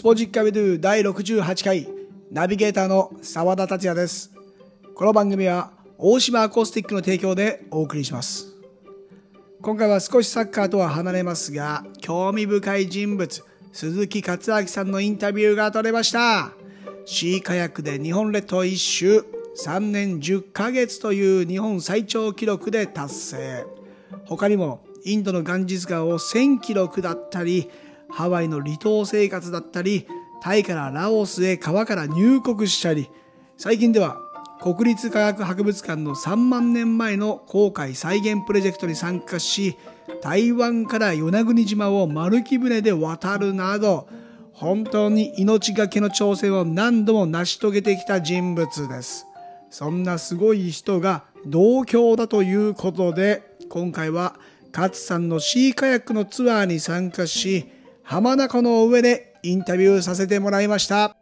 スポジッカビドゥ第68回ナビゲーターの澤田達也です。この番組は大島アコースティックの提供でお送りします。今回は少しサッカーとは離れますが興味深い人物鈴木克明さんのインタビューが取れました。シーカヤックで日本列島一周3年10ヶ月という日本最長記録で達成。他にもインドのガンジス川を1000キロ下ったりハワイの離島生活だったりタイからラオスへ川から入国したり最近では国立科学博物館の3万年前の航海再現プロジェクトに参加し台湾から与那国島を丸木船で渡るなど本当に命がけの挑戦を何度も成し遂げてきた人物です。そんなすごい人が同郷だということで今回は勝さんのシーカヤックのツアーに参加し浜名湖の上でインタビューさせてもらいました、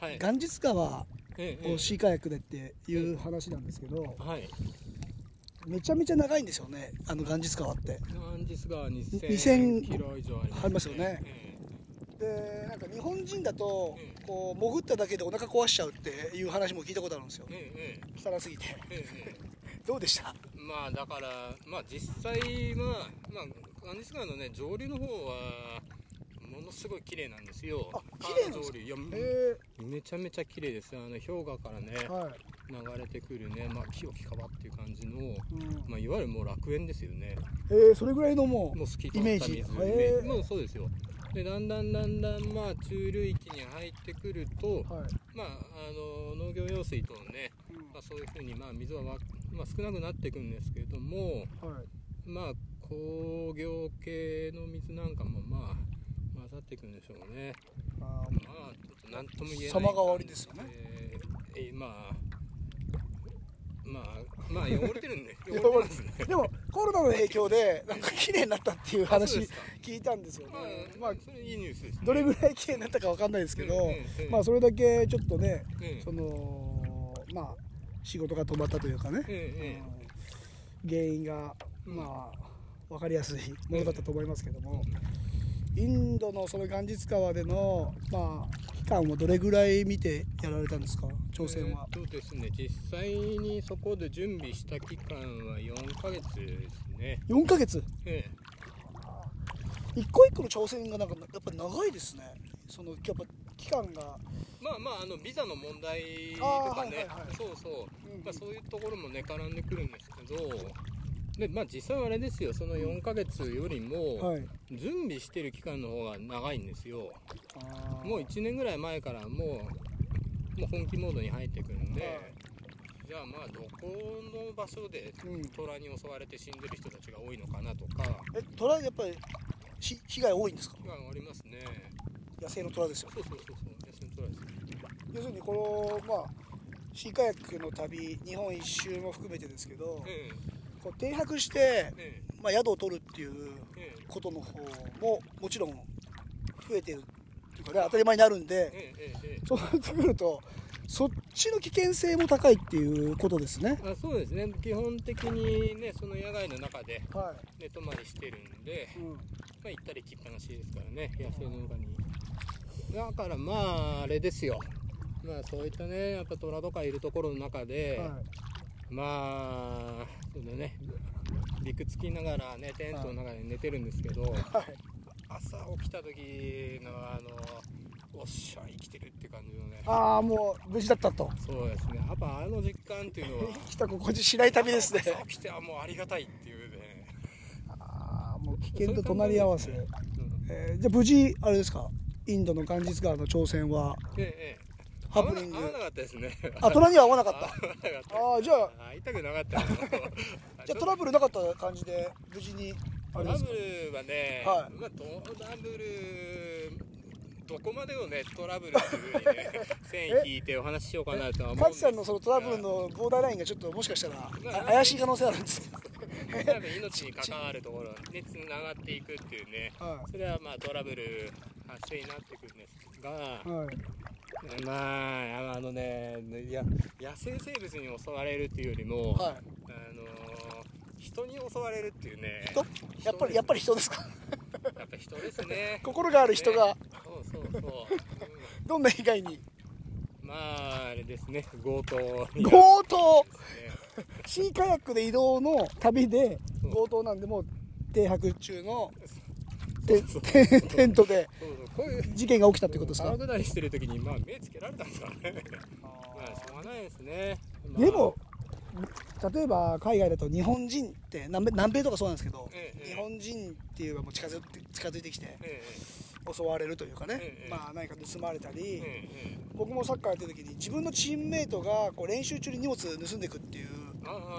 はい。元日川ええをシーカヤックでっていう話なんですけどはい。めちゃめちゃ長いんですよねあの元日川って。ガンジス川2000 2000キロ以上あります,、よね。えでなんか日本人だとええこう潜っただけでお腹壊しちゃうっていう話も聞いたことあるんですよ。えええ汚すぎて。えええどうでした？まあだからまあ実際はまあガンジス川のね上流の方はものすごい綺麗なんですよ。あ綺麗上流。いやへめちゃめちゃ綺麗です。あの氷河からねえはい、流れてくるねまあ清き川っていう感じのうん。まあいわゆるもう楽園ですよね。えー、それぐらいのもうもうイメージ。もうそうですよ。でだんだんだんだんまあ中流域に入ってくると、はい、まあ、あの農業用水等のね、うん。まあ、そういうふうに、まあ、水はわ、まあ、少なくなっていくんですけれども、はいまあ、工業系の水なんかも、まあ、混ざっていくんでしょうね。あまあ、ちょっと何とも言えない。様変わりですよねえーえーまあ、まあ、まあ、汚れてるんで、汚れてますね。ーでもコロナの影響でなんか綺麗になったっていう話聞いたんですよねまあ、まあそれいいニュースです、ね。どれぐらい綺麗になったかわかんないですけど、まあそれだけちょっとね、うんそのまあ仕事が止まったというかね、うんうん。うん原因がまあ分かりやすいものだったと思いますけども、インドのその元日川でのまあ期間をどれぐらい見てやられたんですか？挑戦は、えーっとですね、実際にそこで準備した期間は4ヶ月ですね。4ヶ月？え一個一個の挑戦がなんかやっぱ長いですね。そのやっぱ期間が。えまあまああのビザの問題とかね、はいはいはい。そうそう、うんまあそういうところもね絡んでくるんですけど、でまあ実際はあれですよ、その4ヶ月よりもはい。準備してる期間の方が長いんですよ。あー。もう1年ぐらい前からもうもう本気モードに入ってくるんで。はい。じゃあまあどこの場所でうん。虎に襲われて死んでる人たちが多いのかなとか。え虎やっぱりし被害多いんですか？がありますね。野生の虎ですよ。そうそうそうそう、野生の虎です。要するにこのまあシーカヤックの旅日本一周も含めてですけど、えこう停泊して、ええ。まあ、宿を取るっていうええことの方ももちろん増えてるっていうかね当たり前になるんで、えええええそうなってくるとそっちの危険性も高いっていうことですね。えあそうですね。基本的にねその野外の中では寝泊まりしてるんで、い、うん。まあ、行ったり来っぱなしですからね野生の中にだからまああれですよ。まあそういったねやっぱ虎とかいるところの中で、はい。まあそのね。陸つきながらねテントの中で寝てるんですけど、はい。朝起きた時のあのおっしゃ生きてるって感じのね。ああもう無事だったと。そうですね。やっぱあの実感っていうのは生きた心地しない旅ですね。朝起きてはもうありがたいっていうね、ああもう危険と隣り合わせ、えーじゃあ無事あれですか？インドの元日川の挑戦はうん、ええ。ハプニング。合わなかったですね。あ虎には合わなかった。ああじゃあ会いたくなかった じゃあトラブルなかった感じで無事にあトラブルはね、はい。まあ、トラブルどこまでをねトラブルっていうふうにね線引いてお話ししようかなとは思うん勝さんのそのトラブルのボーダーラインがちょっともしかしたらあ怪しい可能性あるんです。けど命に関わるところにつながっていくっていうね。はそれはまあトラブル発生になってくるんですが、いはい。まああのねや野生生物に襲われるっていうよりも、はい。あの人に襲われるっていうね。人？やっぱりやっぱり人ですか？やっぱ人ですね。心がある人が、ねそうそうそう、どんな被害に？うんまああれですね。強盗に強盗？ね。シーカヤックで移動の旅で強盗なんでもう停泊中のテントでこういう事件が起きたってことですか？川下りしてる時にまあ目つけられたんですからね。まあしょうがないですね、まあでも例えば海外だと日本人って南米南米とかそうなんですけど、ええ日本人っていうのがもう近づいて近づいてきてえ襲われるというかね、ええまあ何か盗まれたり、僕もサッカーやってる時に自分のチームメイトがこう練習中に荷物盗んでいくっていう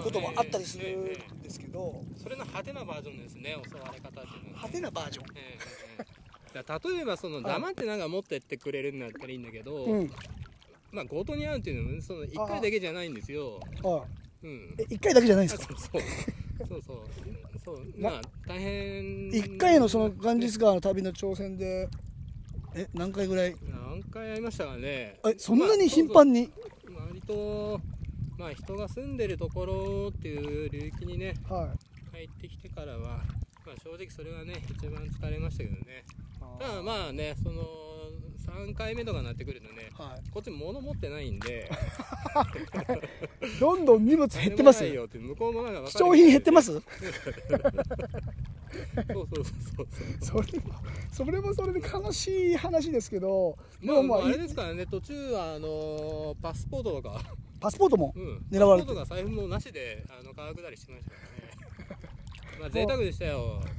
こともあったりするんですけどそれの派手なバージョンですね襲われ方っていうのは。ね派手なバージョン、例えばその黙ってなんか持ってってくれるんだったらいいんだけど、うん。まあ強盗に遭うっていうのもその1回だけじゃないんですよ。はうん。い、え1回だけじゃないですか？そうそう。そうそう。そう。なまあ大変。1回のそのガンジス川の旅の挑戦でえ何回ぐらい？何回会いましたかね。えそんなに頻繁に、まあ割とまあ人が住んでるところっていう領域にねはい。入ってきてからは、まあ、正直それはね一番疲れましたけどね。ただまあねその3回目とかになってくるとねはい、こっち物持ってないんで。どんどん荷物減ってますよって向こうもなんか貴重品減ってます？そうそうそうそうそれもそれもそれで悲しい話ですけどでまあ、もまああれですからね途中はあのパスポートとか、パスポートもうん、狙われてパスポートが財布もなしであの川下りしてましたからね。まあ贅沢でしたよ。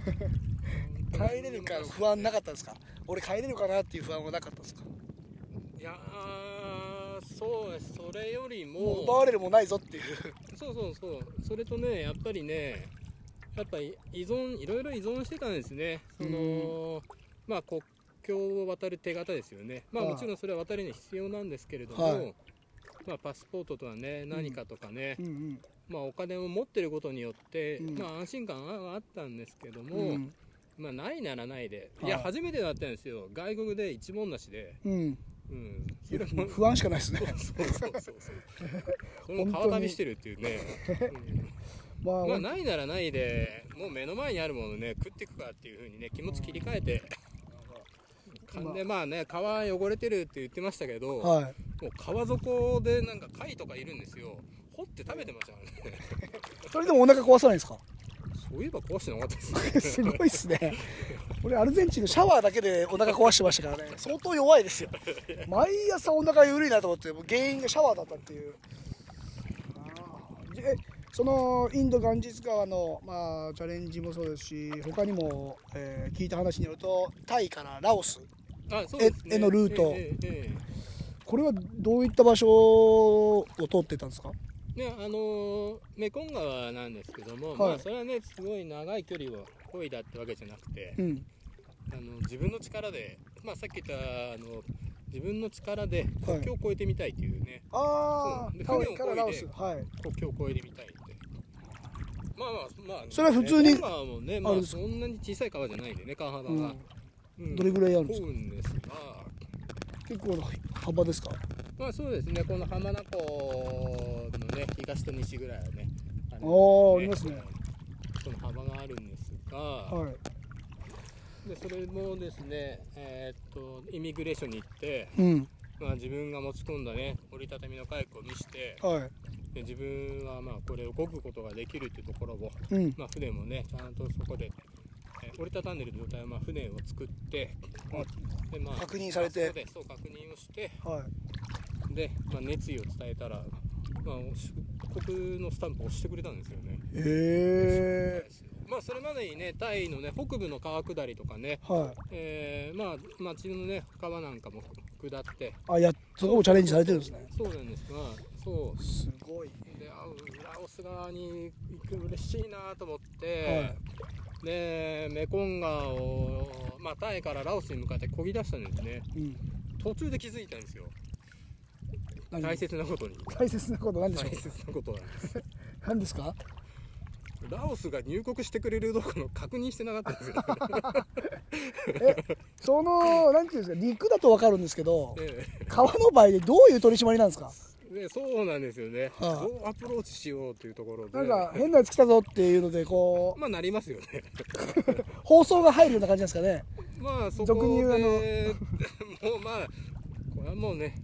帰れるか不安なかったですか？俺帰れるかなっていう不安はなかったですか？いやーそうです。それよりももう奪われるもないぞっていう。そうそうそう。それとねやっぱりねやっぱり依存いろいろ依存してたんですね。そのまあ国境を渡る手形ですよね。まあはい。もちろんそれは渡るには必要なんですけれども、はい。まあ、パスポートとはね何かとかね、うんうん。まあ、お金を持ってることによって、うん。まあ、安心感はあったんですけども、うんまあ、ないならないで、はい。いや初めてだったんですよ。外国で一文なしで、うん。うん、それも不安しかないですね。そうそうそうそう。それも川旅してるっていうね、まあ、うん。まあないならないでもう目の前にあるものね食っていくかっていうふうにね気持ち切り替えて。まあ。でまあね川汚れてるって言ってましたけど、はい。もう川底でなんか貝とかいるんですよ。掘って食べてましたからね。それでもお腹壊さないんですか？そういえば壊してなかったですね。すごいっすね。俺アルゼンチンのシャワーだけでお腹壊してましたからね。相当弱いですよ。毎朝お腹緩いなと思ってもう原因がシャワーだったっていう。そのインドガンジス川の、まあ、チャレンジもそうですし他にも、えー聞いた話によるとタイからラオス。あそうですね。絵のルート。ええええ。これはどういった場所を通ってたんですか？えねあのーメコン川なんですけども、はい。まあそれはねすごい長い距離を漕いだってわけじゃなくて、うん。あの自分の力でまあさっき言ったあの自分の力ではい国境を越えてみたいっていうね、あそう。であタイからラオ船をスはい。国境を越えてみたいって。まあまあまあそれは普通に川もねまあそんなに小さい川じゃないんでね川幅が、どれぐらいあるんですか？ですが。結構な幅ですか？まあそうですね、この浜名湖東と西ぐらいはね、あるんですねおーありますね。その幅があるんですが、はい。でそれもですね、えーっと、イミグレーションに行って、うん。まあ、自分が持ち込んだね、折りたたみのカヤックを見して、はい。で自分はまあこれを漕ぐことができるっていうところを、うん。まあ、船もね、ちゃんとそこで、えー折りたたんでる状態はまあ船を作って、でまあ、確認されて。そこでそう確認をして、はい。で、まあ、熱意を伝えたら、まあ、出国のスタンプを押してくれたんですよね。へえまあそれまでにねタイのね北部の川下りとかね、はい。えー、まあ町のね川なんかも下って。あやそこもチャレンジされてるんですね。そうなんです。がそう。すごい。であラオス側に行く嬉しいなと思って、でメコン川を、まあ、タイからラオスに向かって漕ぎ出したんですね。うん。途中で気づいたんですよ。何大切なことに。大切なことなんでしょ大切なことなんです。う 何ですか？ラオスが入国してくれるどころの確認してなかったんですよ、そのなんていうんですか？陸だと分かるんですけどえ川の場合でどういう取り締まりなんですか？えね、そうなんですよね、はあ。どうアプローチしようというところで。なんか変なやつ来たぞっていうのでこまあなりますよね。う 放送が入るような感じなんですかね？まあそこ俗に言うあの。でもうまあこれはもうね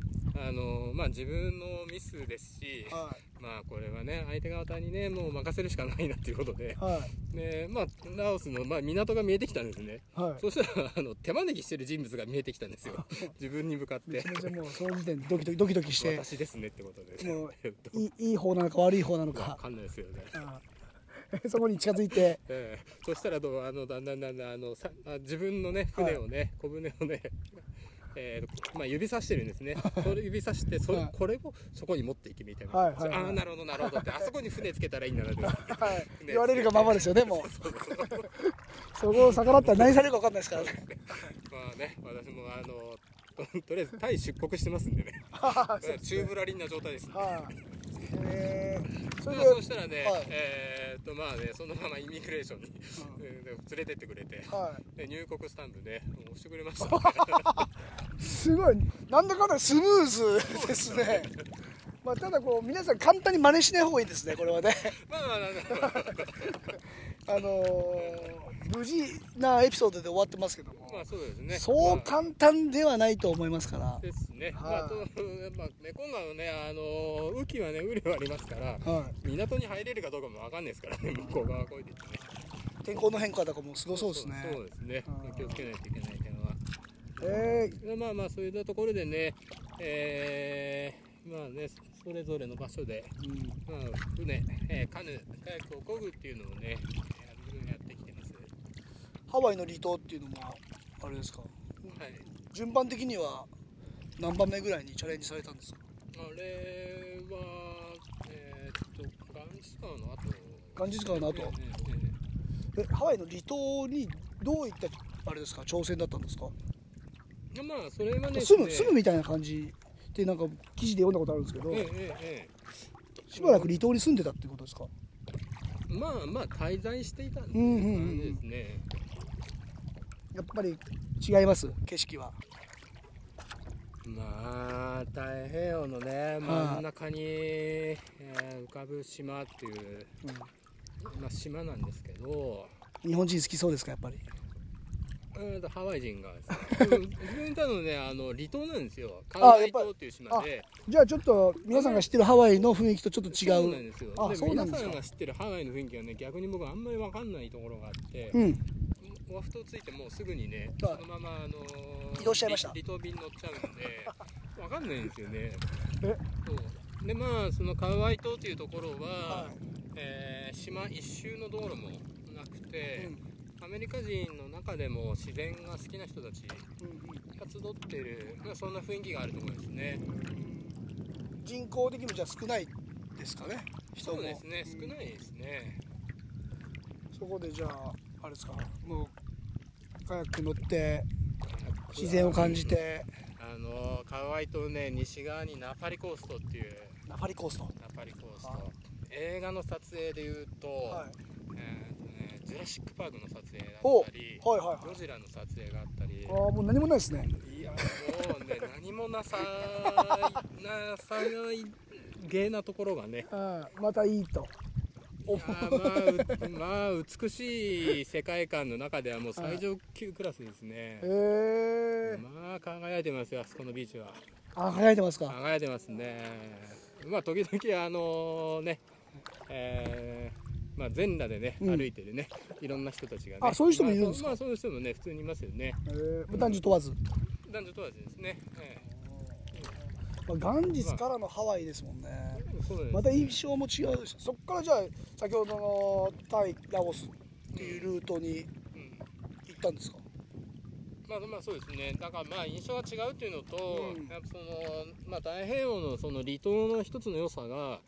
あのまあ自分のミスですし、はまあこれはね相手方にねもう任せるしかないなっていうことで。いはい。でまあラオスの、まあ、港が見えてきたんですね。はい。そしたらあの手招きしてる人物が見えてきたんですよ。自分に向かって。もうその時点でドキドキドキドキして。私ですねってことで。もうえっと。いいいい方なのか悪い方なのわかかんないですよね。そこに近づいて。ええ。そしたらどうあのだんだんだんだんあのさあ自分のね船をね、小舟をね、えーまあ、指さしてるんですね。それ指さしてそれ、はい。これをそこに持っていけみたいな、はいはいはい。ああなるほどなるほどって。あそこに船つけたらいいんだなって。はい。ね。言われるがままですよねもう。そこを逆らったら何されるか分かんないですからね。まあね私もあのととりあえずタイ出国してますんでね。はいチューブラリンな状態です、ね。はい。へえそれそうしたらね、はい。えーっとまあねそのままイミグレーションに、えー連れてってくれて、はい。で入国スタンプね押してくれました、ね、すごい。なんだかんだスムーズです。ね。まあただこう皆さん簡単に真似しない方がいいですねこれはね。まあまあまあまあ。あのー無事なエピソードで終わってますけども、まあそうですね。そうまあ簡単ではないと思いますから、ですね、はい。まあ、あと、まあ、メコン川のね、あの雨季はね、雨量ありますから、はい、港に入れるかどうかもわかんないですからね、向こう側越えてってね。天候の変化とかもすごそうですね。そうですね。はい。気をつけないといけない。えでまあまあ、そういうところでね、えー、まあね、それぞれの場所で、ーうん。まあ、船、えーカヌー、カヤックを漕ぐっていうのをね、やってきてます。ハワイの離島っていうのもあれですか？はい。順番的には何番目ぐらいにチャレンジされたんですか？あれは、えーっと、ガンジス川の後。ガンジス川の後。えええええハワイの離島にどういったあれですか？挑戦だったんですか？まあそれはね住む住むみたいな感じでなんか記事で読んだことあるんですけど、えええええしばらく離島に住んでたってことですか？えまあまあ滞在していたんでうんうんうんうん。やっぱり違います？景色は。まあ太平洋のね真ん中に、えー浮かぶ島っていう、まあ、島なんですけど。日本人好きそうですかやっぱり？うんとハワイ人が 自分たのねあの離島なんですよ。カウアイ島っていう島で。じゃあちょっと皆さんが知ってるハワイの雰囲気とちょっと違そうなんうですよ。あでそうなんですか。皆さんが知ってるハワイの雰囲気はね逆に僕あんまり分かんないところがあって、うん。オアフ島着いてもうすぐにね、はい。そのまま、あのー移動しちゃいました。離島便乗っちゃうんで わかんないんですよね。え？そう。でまあそのカウアイ島っていうところは、はい。えー島一周の道路もなくてう、ん。アメリカ人の中でも自然が好きな人たちうんが集ってる、まあ、そんな雰囲気があるところですね。うん人口的にもじゃあ少ないですかね？人も。そうですねうん少ないですね。そこでじゃああれですか？もうカヤック乗って自然を感じて。あのカウアイ島ね西側にナファリコーストっていう。ナファリコースト。ナファリコースト、はい映画の撮影でいうと、はいジュラシック・パークの撮影だおったり、はいはいはい。ゴジラの撮影があったり。ああもう何もないですね。いやもうね 何もなさなさない芸なところがね。ああまたいいと。まあうまあ美しい世界観の中ではもう最上級クラスですね。へえまあ輝いてますよあそこのビーチは。あ輝いてますか？輝いてますね。まあ時々あのねえーまあ、全裸でね、うん。歩いてるねいろんな人たちがね。あそういう人もいるんですか？まあ、そうまあそういう人もね普通にいますよね。へえ男女問わず、男女問わずですね、えまあ、ガンジスからのハワイですもんね。えそうですまた印象も違うですそっからじゃあ先ほどのタイラオスっていうルートにうん。行ったんですか、まあまあそうですね。だからまあ印象が違うっていうのと、うん。やっぱそのまあ太平洋のその離島の一つの良さが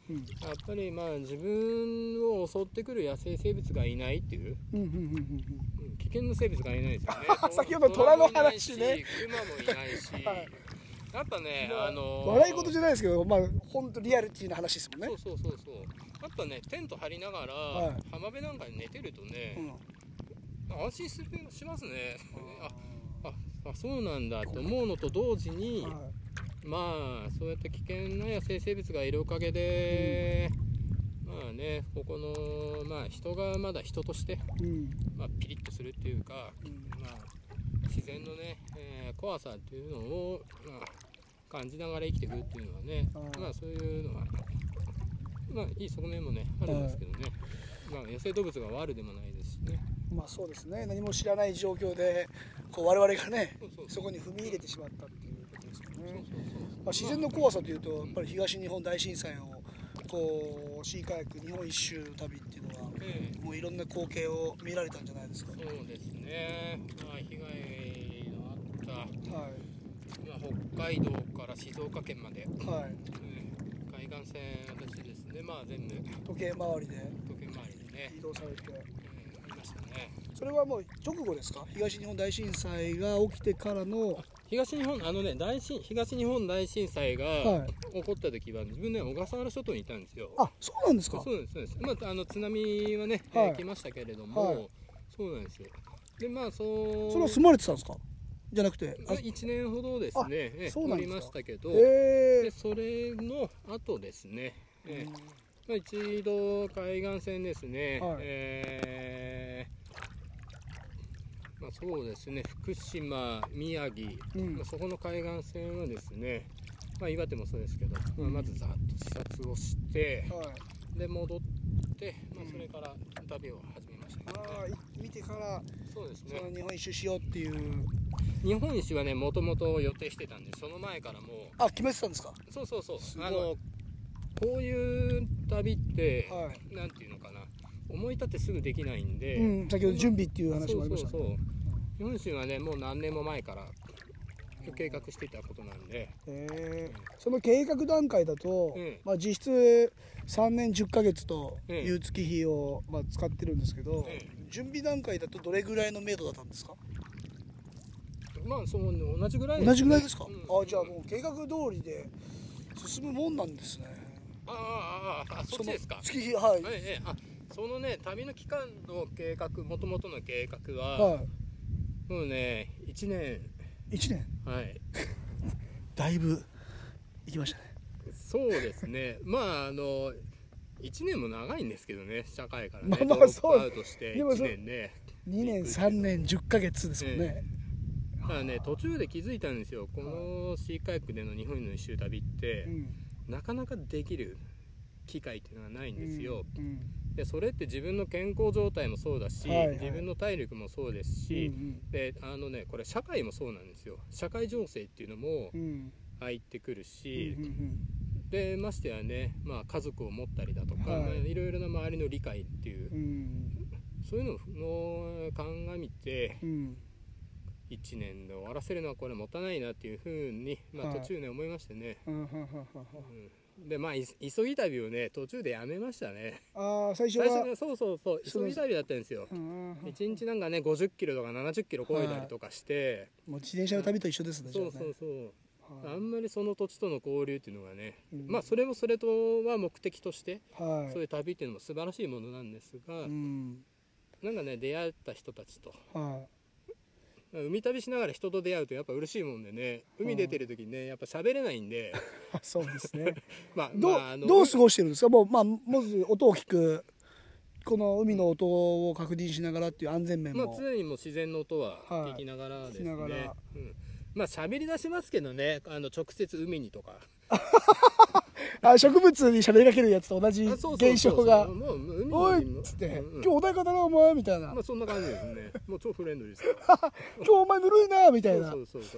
うん。やっぱりまあ自分を襲ってくる野生生物がいないっていう、危険な生物がいないですよね。先ほど虎の話ね。虎もいないし熊もいないし、はい。やっぱね、まああのー笑い事じゃないですけどまあ本当リアリティな話ですもんね。そうそうそうそう。やっぱねテント張りながら、はい。浜辺なんかに寝てるとねう、ん。安心するしますね。あ ああそうなんだって思うのと同時に、はまあそうやって危険な野生生物がいるおかげで、まあねここのまあ人がまだ人として、うん。まあ、ピリッとするっていうか、うん。まあ自然のね、えー怖さっていうのを、まあ、感じながら生きていくっていうのはねまあそういうのはまあいい側面もねあるんですけどね、まあ野生動物が悪でもないですしねまあそうですね。何も知らない状況でこう我々がねそこに踏み入れてしまったっていうことですよね、まあ、自然の怖さというとやっぱり東日本大震災をこうシーカヤック日本一周の旅っていうのはええ。もういろんな光景を見られたんじゃないですか。そうですね、まあ、被害のあった、はい。まあ、北海道から静岡県まで、はい。うん。海岸線私ですね、まあ、全部。時計回りで。時計回りでね、移動されてそれはもう直後ですか？東日本大震災が起きてからの。東日本あのね大震東日本大震災がはい。起こった時は自分ね小笠原諸島にいたんですよ。あそうなんですか？そうですそうです。まああの津波はね、はい。えー来ましたけれども、はい。そうなんですよ。でまあそうそれは住まれてたんですか？じゃなくてあ1年ほどですねおりましたけど、へでそれの後ですね、えーまあ、一度海岸線ですね、はい。えーまあ、そうですね福島宮城、うん。まあ、そこの海岸線はですね、まあ、岩手もそうですけど、まあ、まずざっと視察をしてはい。で戻って、まあうん、それから旅を始めましたけどね、ああい見てからそうですね。日本一周しようっていう。日本一周はねもともと予定してたんでその前からもうあ決めてたんですか？そうそうそう。あのこういう旅って、はい。なんていうのかな思い立ってすぐできないんで、うん先ほど準備っていう話もありましたね。そうそうそう。日本酒はねもう何年も前から計画していたことなんで、へえその計画段階だと、ええまあ、実質3年10ヶ月とええいう月日を、まあ、使ってるんですけど、え準備段階だとどれぐらいの目処だったんですか？まあそう同じぐらい同じぐらいですか、うん。あじゃあもう計画通りで進むもんなんですね。あああああそっちですか？の月日はい、ええあそのね旅の期間の計画もともとの計画は、はもうね1年。い、1年？はい。だいぶ行きましたね。そうですね。まああの1年も長いんですけどね社会からね、まあまあそうアウトして1でもそ年ね2年3年10ヶ月ですもんね、だからね途中で気づいたんですよ。このシーカヤックでの日本の一周旅って、うん。なかなかできる機会っていうのはないんですよ、うんでそれって自分の健康状態もそうだし、はいはい。自分の体力もそうですうんし、であのねこれ社会もそうなんですよ。社会情勢っていうのもうん。うん入ってくるうんし、うん。でましてやね、まあ、家族を持ったりだとか、はい。いまあ、いろいろな周りの理解っていううんうん。そういうのを鑑みてうん。1年で終わらせるのはこれもったいないなっていうふうに、まあ、はい。途中ね思いましてね、うんうんうんうん。うんでまあい急ぎ旅をね途中でやめましたね。ああ最初は？最初ねそうそうそう急ぎ旅だったんですよ。うんうんうん。1日なんかね50キロとか70キロ漕いだりとかして、もう自転車の旅と一緒ですねそうそうそう。はい。あんまりその土地との交流っていうのがね、うん。まあそれもそれとは目的として、はい。そういう旅っていうのも素晴らしいものなんですが、うん。なんかね出会った人たちとは海旅しながら人と出会うとやっぱ嬉しいもんでね。海出てる時にねやっぱ喋れないんで。い そうですね。まあどう,、まあどう過ごしてるんですか？もうまあまず音を聞くこの海の音を確認しながらっていう安全面まあも、常にもう自然の音ははい聞きながらですね、聞きながら。うん。まあ喋り出しますけどね。あの直接海にとか あ植物に喋りかけるやつと同じ現象が。もう「海におい!」も。っつって。今日穏やかだなお前」みたいな。まあそんな感じですね。もう超フレンドリーです「今日お前ぬるいな」みたいな。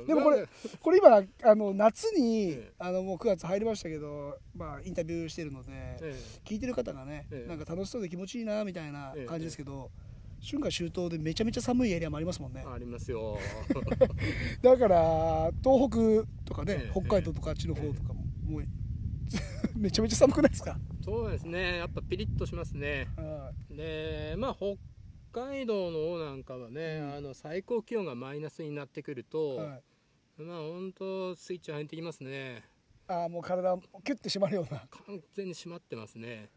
でもこれこれ今あの夏に、ええ。あのもう9月入りましたけど、まあ、インタビューしてるので、え聞いてる方がね、ええ。なんか楽しそうで気持ちいいなみたいなええ。感じですけど、春夏秋冬でめちゃめちゃ寒いエリアもありますもんね。えありますよ。だから東北とかね、ええ。北海道とかあっちの方とかも、もう めちゃめちゃ寒くないですか、そうですね。やっぱピリッとしますね。はでまあ北海道の方なんかはね、うん。あの最高気温がマイナスになってくると、いはい、まあ本当スイッチ入ってきますね。ああもう体キュッて締まるような。完全に締まってますね。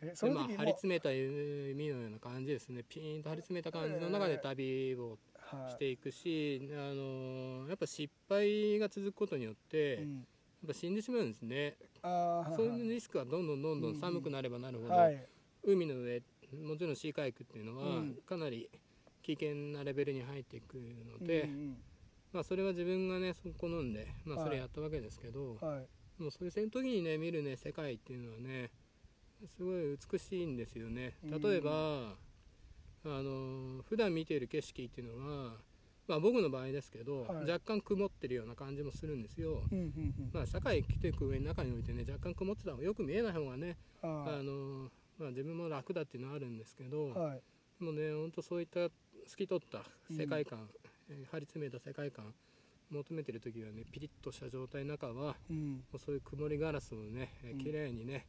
えそでまあ張り詰めた弓のような感じですね。ピーンと張り詰めた感じの中で旅をはい。していくし、あのやっぱ失敗が続くことによって、うんぱ死んでしまうんですね。あーそういうリスクはどんどんどんどん寒くなればなるほど、はい。海の上もちろんシーカヤックっていうのはうん。かなり危険なレベルに入ってくるので、うんまあそれは自分がねそう好んで、まあ、はい。それやったわけですけど、うんはい。もうそういう時にね見るね世界っていうのはねすごい美しいんですよね。例えば、あの普段見ている景色っていうのは、まあ、僕の場合ですけど、はい。若干曇ってるような感じもするんですよ。うんうんうん。まあ社会生きていく上に中においてね若干曇ってた方がよく見えない方がねああの、まあ、自分も楽だっていうのはあるんですけど、ーはい。でもねほんとそういった透き通った世界観、えー張り詰めた世界観求めてる時はねピリッとした状態の中はうん。もうそういう曇りガラスをね、綺麗にね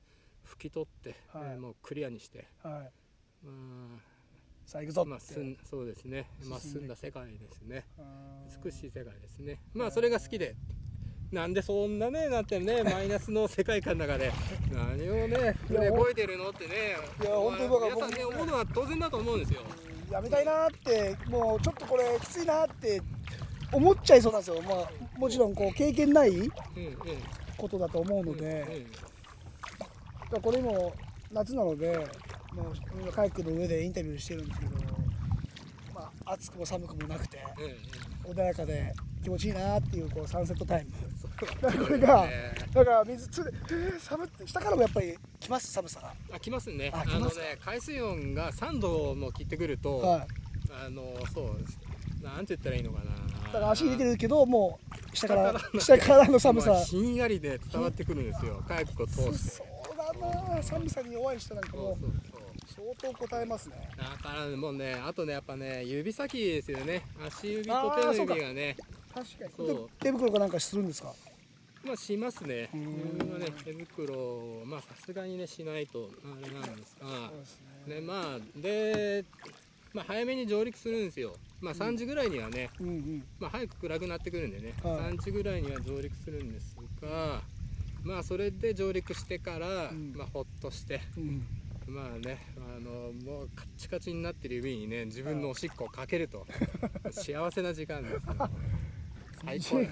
拭き取って、はい。えーもうクリアにして、はい。まさあ行くぞあ、まあ、ってすんそうですね、まあ、進んだ世界ですね。美しい世界ですね。まあそれが好きで。なんでそんなねなってね。マイナスの世界観の中で。何をねいや船こいてるのってね。いや本当にまあだから皆さんね思うのは当然だと思うんですよ。やめたいなってもうちょっとこれきついなって思っちゃいそうなんですよ。まあもちろんこう経験ないうんうん。ことだと思ううんので、うん。だからこれも夏なのでもう今カヤックの上でインタビューしてるんですけど、まあ、暑くも寒くもなくて穏やかで気持ちいいなっていうこうサンセットタイム。そう。だからこれがね。だから水つえー 寒って下からもやっぱり来ます寒さが。あ来ますね。ああのね来ますか。海水温が3度も切ってくると、はい。あのそうですなんて言ったらいいのかな。だから足入れてるけどもう下から下下からの寒さ。まあひんやりで伝わってくるんですよ。カヤックを通して。そうだな。寒さに弱い人なんかもそうそう相当答えますね。だからもうねあとねやっぱね指先ですよね。足指と手の指がね。確かに。そう。で手袋かなんかするんですか？まあしますね。自分はね手袋をまあさすがにねしないとあれなんですが。ですね。ねまあでまあ早めに上陸するんですよ。まあ3時ぐらいにはね、うんうん。まあ、早く暗くなってくるんでね、はい。3時ぐらいには上陸するんですが。まあそれで上陸してから、ん。まあほっとして。うんまあねあのもうカッチカチになってる指にね自分のおしっこをかけると。幸せな時間ですよ最高。よ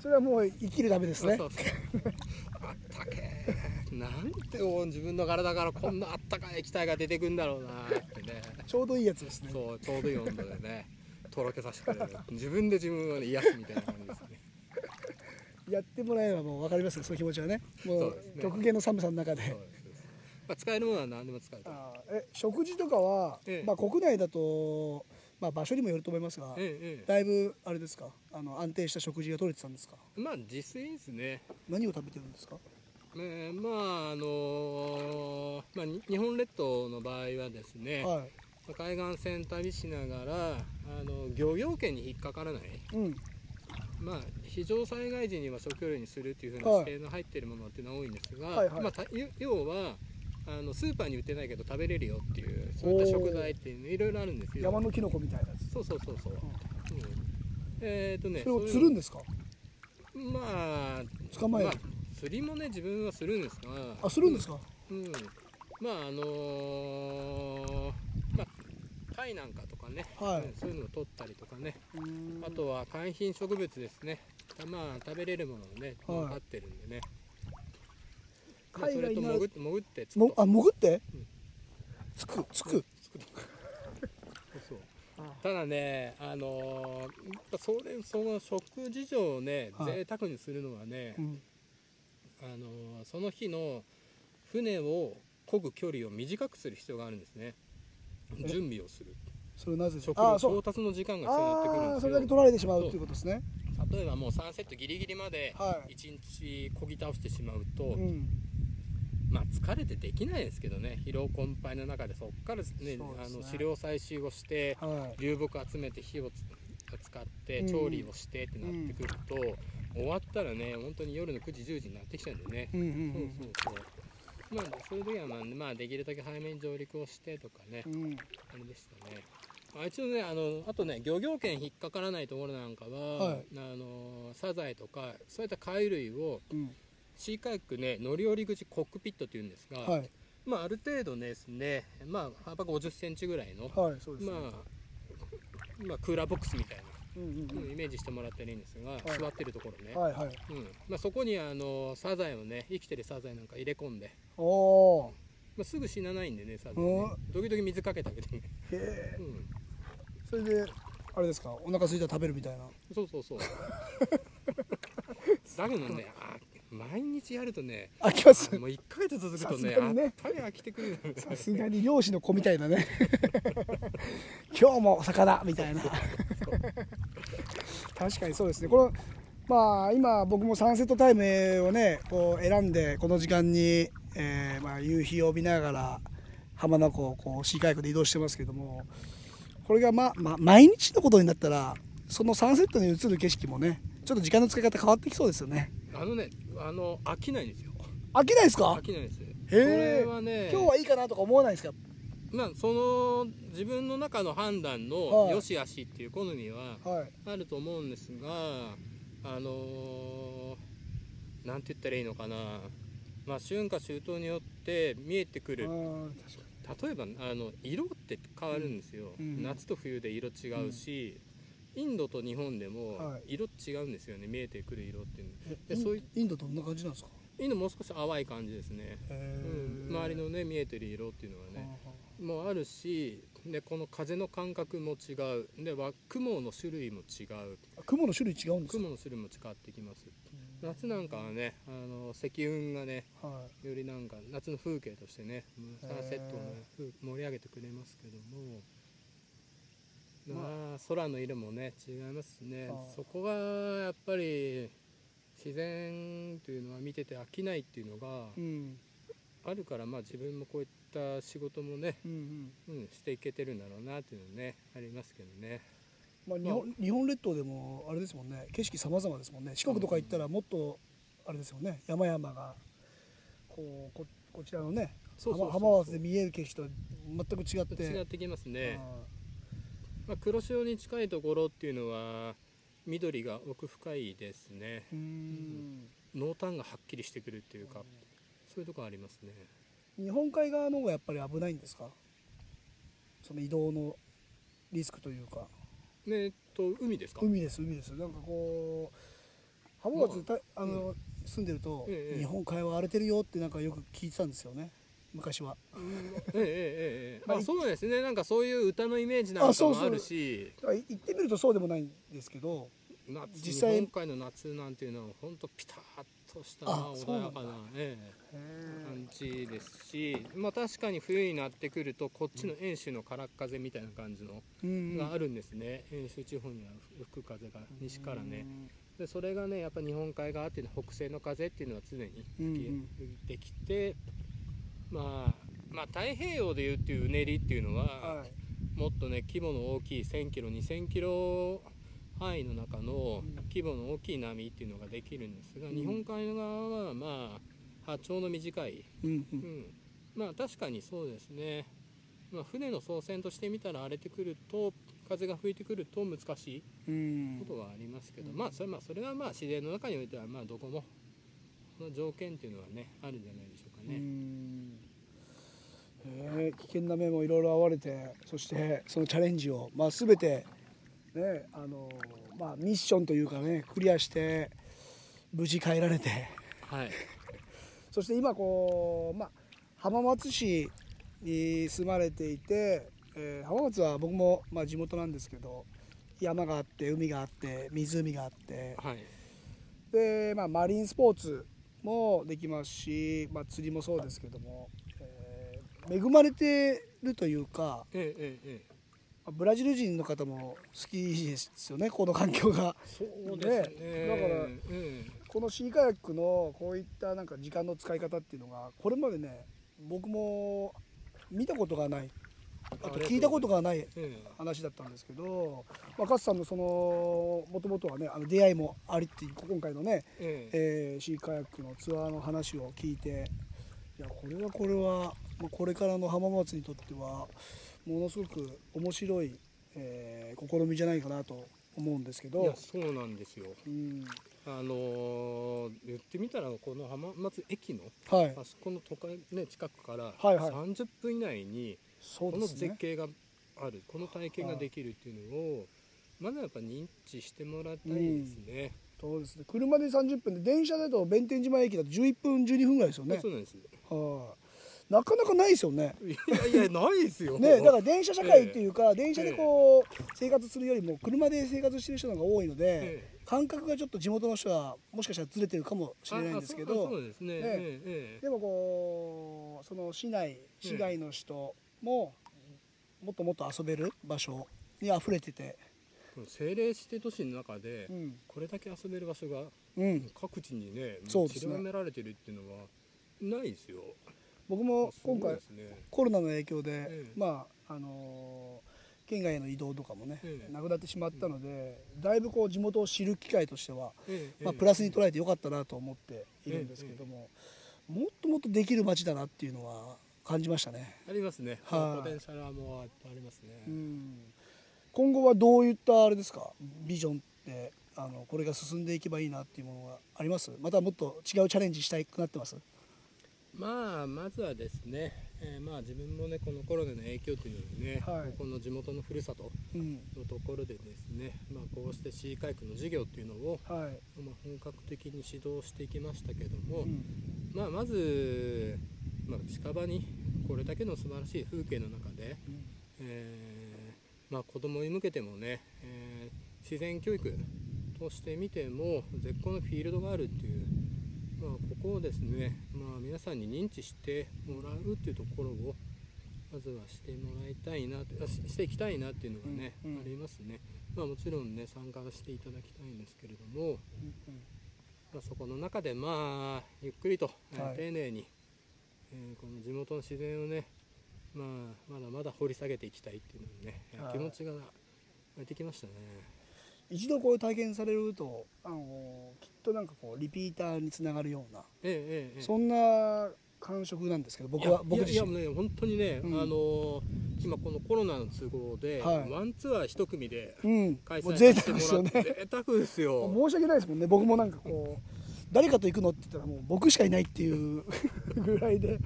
それはもう生きるためですね。そうそうそう。あったけー。なんて自分の体からこんなあったかい液体が出てくんだろうなってね。ちょうどいいやつですね。そうちょうどいい温度でねとろけさせてくれる。自分で自分を、ね、癒すみたいな感じですね。やってもらえればもう分かりますよそういう気持ちはね。もそうね。極限の寒さの中でまあ、使えるものは何でも使えるえ食事とかは、ええ。まあ、国内だと、まあ、場所にもよると思いますが、えええだいぶあれですか？あの安定した食事が取れてたんですか？えまあ自炊ですね。何を食べてるんですか？えーまああのまあ、に日本列島の場合はですね、はまあ海岸線旅しながらあの漁業権に引っかからない、いうん。まあ、非常災害時には食料にするっていうふうなはい。指定の入っているものっていうのは多いんですが、はいはい。まあ、た要はあのスーパーに売ってないけど食べれるよっていうそういった食材っていうのいろいろあるんですよ。山のキノコみたいなやつ。そうそうそうそう、うん。えっ、とねそれを釣るんですか？まあ捕まえる。まあ、釣りもね自分はするんですが。あするんですか？うん、まああのーまあ貝なんかとかね、はい。うんそういうのを取ったりとかね。あとは海浜植物ですね。まあ食べれるものをねはい。分かってるんでね、まあ、そ海外に潜って潜ってもあ潜って？うんつく。つく。ただねあのーやっぱそれその食事上をね、はい。贅沢にするのはね、うん。あのーその日の船を漕ぐ距離を短くする必要があるんですね。え？準備をする。それなぜ食料調達の時間が必要になってくるんあですーそれだけ取られてしまうっていうことですね。よ例えばもう3セットギリギリまではい。1日漕ぎ倒してしまうと、うんまあ疲れてできないですけどね。疲労困憊の中でそこからねね。あの飼料採集をしてはい。流木集めて火をつ使ってうん。調理をしてってなってくると、終わったらね本当に夜の9時10時になってきちゃうんでね、うんうんそうそうそう。まあそういう時はまあ、まあ、できるだけ早めに上陸をしてとかね、うん。うんあれでしたね。あ一応ねあのあとね漁業権引っかからないところなんかは、はい。あのサザエとかそういった貝類をうんシーカヤックね乗り降り口コックピットっていうんですが、はい。まあある程度ですねまあ幅50センチぐらいの、まあまあクーラーボックスみたいなうんうんうん。イメージしてもらったらいいんですが、い。座ってるところね、はいはい。うん。まあ、そこにあのサザエをね生きてるサザエなんか入れ込んで、おおまあ、すぐ死なないんでねサザエね。う時々水かけてあげてね、ーへえうん、それであれですか？お腹空いたら食べるみたいな。そうそうそう。だけどねあ毎日やるとね飽きます。もう1ヶ月続くとねね。やっぱり飽きてくるさすがに漁師の子みたいなね。今日もお魚みたいな。確かにそうですね。このまあ今僕もサンセットタイムをねこう選んでこの時間に、えーまあ、夕日を見ながら浜名湖をこうシーカヤックで移動してますけどもこれがまま毎日のことになったらそのサンセットに映る景色もねちょっと時間の使い方変わってきそうですよねあのねあの飽きないんですよ。飽きないですか？飽きないです。こえ。れはね今日はいいかなとか思わないですか？まあその自分の中の判断はい。の良し悪しっていう好みははい。あると思うんですがあのーなんて言ったらいいのかな。まあ春夏秋冬によって見えてくる例えばあの色って変わるんですよ、うん。夏と冬で色違うし、インドと日本でもはい。色違うんですよね。見えてくる色っていうでそういインドどんな感じなんですか？インドもう少し淡い感じですね、へうん、周りのね見えてる色っていうのはね。もあるしでこの風の感覚も違う。でわ雲の種類も違う。雲の種類違うんですか？雲の種類も違ってきます。夏なんかはねあの積雲がねはよりなんか夏の風景としてねサンセットをね盛り上げてくれますけどもままあ空の色もね違いますしね。そこがやっぱり自然というのは見てて飽きないっていうのがあるからまあ自分もこういった仕事もね、うんうん。うん、していけてるんだろうなっていうのねありますけどね。まあ日本日本列島でもあれですもんね。景色様々ですもんね。四国とか行ったらもっとあれですよね。山々がこうここちらのねそうそう浜浜松で見える景色とは全く違って。違ってきますね、あまあ、黒潮に近いところっていうのは緑が奥深いですね。ーうん。濃淡がはっきりしてくるっていうかそういうところありますね。日本海側の方がやっぱり危ないんですか？その移動のリスクというか。ねえっと海ですか？海です海です。なんかこう浜松たあの、住んでると、ええ日本海は荒れてるよってなんかよく聞いてたんですよね昔は。ええええええまあまあそうですね。なんかそういう歌のイメージなんかもあるし。だから行ってみるとそうでもないんですけど夏実際。日本海の夏なんていうのは本当ピタッとした穏やかな、ええ感じですしまあ確かに冬になってくるとこっちの遠州の空っ風みたいな感じのうん。があるんですね。遠州地方には吹く風が西からね。でそれがねやっぱ日本海側っていうのは北西の風っていうのは常にうん吹き吹いてきて、まあまあ太平洋でいうっていううねりっていうのは、はい。もっとね規模の大きい1000キロ2000キロ範囲の中のうん。規模の大きい波っていうのができるんですが、うん。日本海側はまあ波長の短い、うんううん。ん、まあ確かにそうですね、まあ、船の操船としてみたら荒れてくると風が吹いてくると難しいうん。ことはありますけど、まあそれまあそれはまあ自然の中においてはまあどこもその条件っていうのはねあるんじゃないでしょうかうね。ん。えー。危険な目もいろいろ遭われてそしてそのチャレンジを、まあ、全て、ねあのまあ、ミッションというかねクリアして無事帰られて。はい、そして今こう、まあ、浜松市に住まれていて、えー浜松は僕も、まあ、地元なんですけど山があって海があって湖があって。はい。で、まあ、マリンスポーツもできますし、まあ、釣りもそうですけども、えー恵まれてるというかええええええ。ブラジル人の方も好きですよねこの環境が。そうですね。ねだからえ。このシーカヤックのこういったなんか時間の使い方っていうのがこれまでね僕も見たことがないあと聞いたことがないええ。話だったんですけど、まあ、勝さんのそのもともとはねあの出会いもありっていう今回のね、ええ。えーシーカヤックのツアーの話を聞いていやこれはこれは、まあ、これからの浜松にとってはものすごく面白い、えー試みじゃないかなと思うんですけいどやそうなんですよ。うん。あのー言ってみたらこの浜松駅のはい。あそこの都会ね近くからはいはい。30分以内にこの絶景があるこの体験ができるっていうのをまずはやっぱ認知してもらいたいですね、そうですね。車で30分で電車だと弁天島駅だと11分12分ぐらいですよね。そうなんですはい。なかなかないですよね。いやいやないですよ。ね、だから電車社会っていうか、電車でこう生活するよりも車で生活してる人の方が多いので、ええ。感覚がちょっと地元の人はもしかしたらずれてるかもしれないんですけどそうですね。でもこうその市内市外の人ももっともっと遊べる場所に溢れてて、え政令指定都市の中でうん。これだけ遊べる場所がうん、各地にね散らめられてるっていうのはないですよ。僕も今回コロナの影響で、ええ。まああのー県外への移動とかもね、ええ。なくなってしまったので、だいぶこう地元を知る機会としては、ええ。まあ、プラスに捉えてよかったなと思っているんですけども、もっともっとできる街だなっていうのは感じましたね。ありますね。はい。ポテンシャルはもうありますね、うん。今後はどういったあれですか？ビジョンってあのこれが進んでいけばいいなっていうものがあります？またもっと違うチャレンジしたいくなってます？まあまずはですね、えーまあ自分もねこのコロナの影響というのにね、はい。この地元のふるさとうん。のところでですね、まあ、こうして市会区の事業っていうのを、はい、まあ、本格的に指導していきましたけども、うん。まあ、まず、まあ、近場にこれだけの素晴らしい風景の中で、うん。えーまあ、子供に向けてもね、えー自然教育として見ても絶好のフィールドがあるっていう、まあ、ここをですね、まあ、皆さんに認知してもらうっていうところをまずはしてもらいたいなししていきたいなっていうのがね、うんうん。ありますね、まあ、もちろんね参加していただきたいんですけれども、うん。まあ、そこの中でまあゆっくりと、えーはい。丁寧に、えーこの地元の自然をね、まあ、まだまだ掘り下げていきたいっていうのにね、はい。気持ちが湧いてきましたね。一度こう体験されるとあのきっとなんかこうリピーターにつながるような、えええそんな感触なんですけど僕は僕自身。いやいやね本当にね、うん。あのー今このコロナの都合で、はい。ワンツアー一組でうん。開催させてもらって、贅沢ですよ。申し訳ないですもんね。僕もなんかこう誰かと行くのって言ったらもう僕しかいないっていう ぐらいで、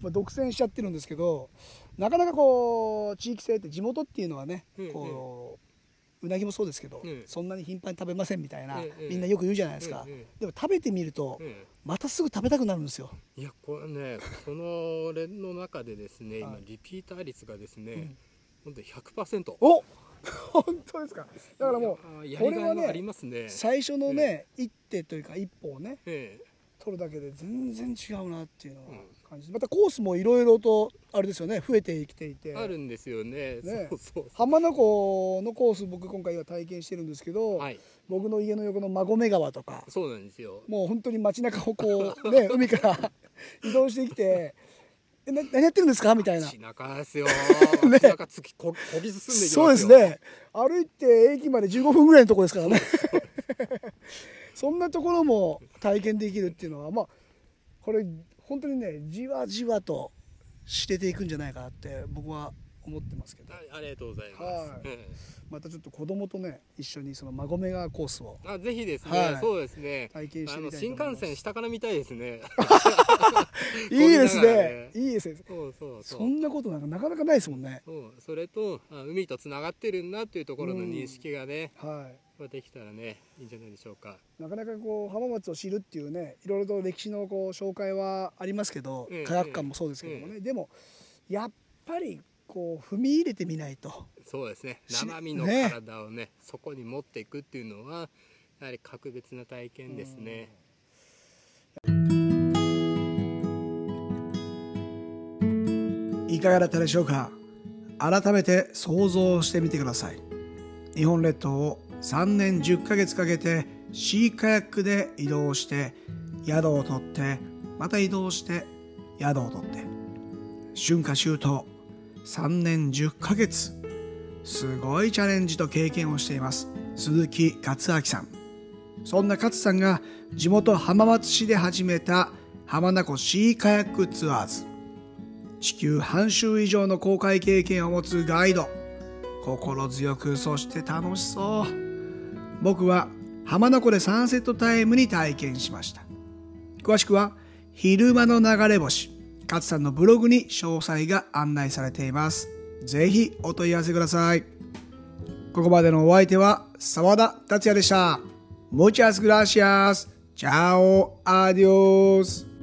まあ、独占しちゃってるんですけどなかなかこう地域性って地元っていうのはねうんこううなぎもそうですけど、うん。そんなに頻繁に食べませんみたいな、みんなよく言うじゃないですか、でも食べてみると、えまたすぐ食べたくなるんですよ、えいやこれねこの俺の中でですね、はい。今リピーター率がですね、うん。本当に100%。お 本当ですか？だからもいやこれはねねう。最初のね、一手というか一歩をねええ取るだけで全然違うなっていうのはうん感じまたコースもいろいろとあれですよね増えてきていてあるんですよね。ねそうそうそ浜名湖のコース僕今回は体験してるんですけど、う。はい、僕の家の横の馬込川とかそうなんですよ。もう本当に街中をこうね海から移動してきて「えな何やってるんですか?」みたいな街中ですよ。街中つきここぎ進んでいきますそうよ。ですね歩いて駅まで15分ぐらいのところですからね そんなところも体験できるっていうのはまあこれ本当にねじわじわとしてていくんじゃないかなって僕は思ってますけど。はいありがとうございます。はい。え またちょっと子供とね一緒にその馬込川コースをえあぜひですね、はい。そうですね。体験してみたい新幹線下から見たいですね。いいですね。いいですね。そうそうそう。そんなことなんかなかなかないですもんね。そうそれとあ海とつながってるんだっていうところの認識がね、はい。こうできたらねいいんじゃないでしょうか。なかなかこう浜松を知るっていうねいろいろと歴史のこう紹介はありますけど、ええ科学館もそうですけどもね、でもやっぱりこう踏み入れてみないと。そうですね。し生身のね体をねそこに持っていくっていうのはやはり格別な体験ですね。いかがだったでしょうか？改めて想像してみてください。日本列島を3年10ヶ月かけてシーカヤックで移動して宿を取ってまた移動して宿を取って。春夏秋冬3年10ヶ月。すごいチャレンジと経験をしています。鈴木勝明さん。そんな勝さんが地元浜松市で始めた浜名湖シーカヤックツアーズ。地球半周以上の航海経験を持つガイド。心強くそして楽しそう。僕は浜名湖でサンセットタイムに体験しました。詳しくは昼間の流れ星。勝さんのブログに詳細が案内されています。ぜひお問い合わせください。ここまでのお相手は沢田達也でした。Muchas gracias. Chao. Adios.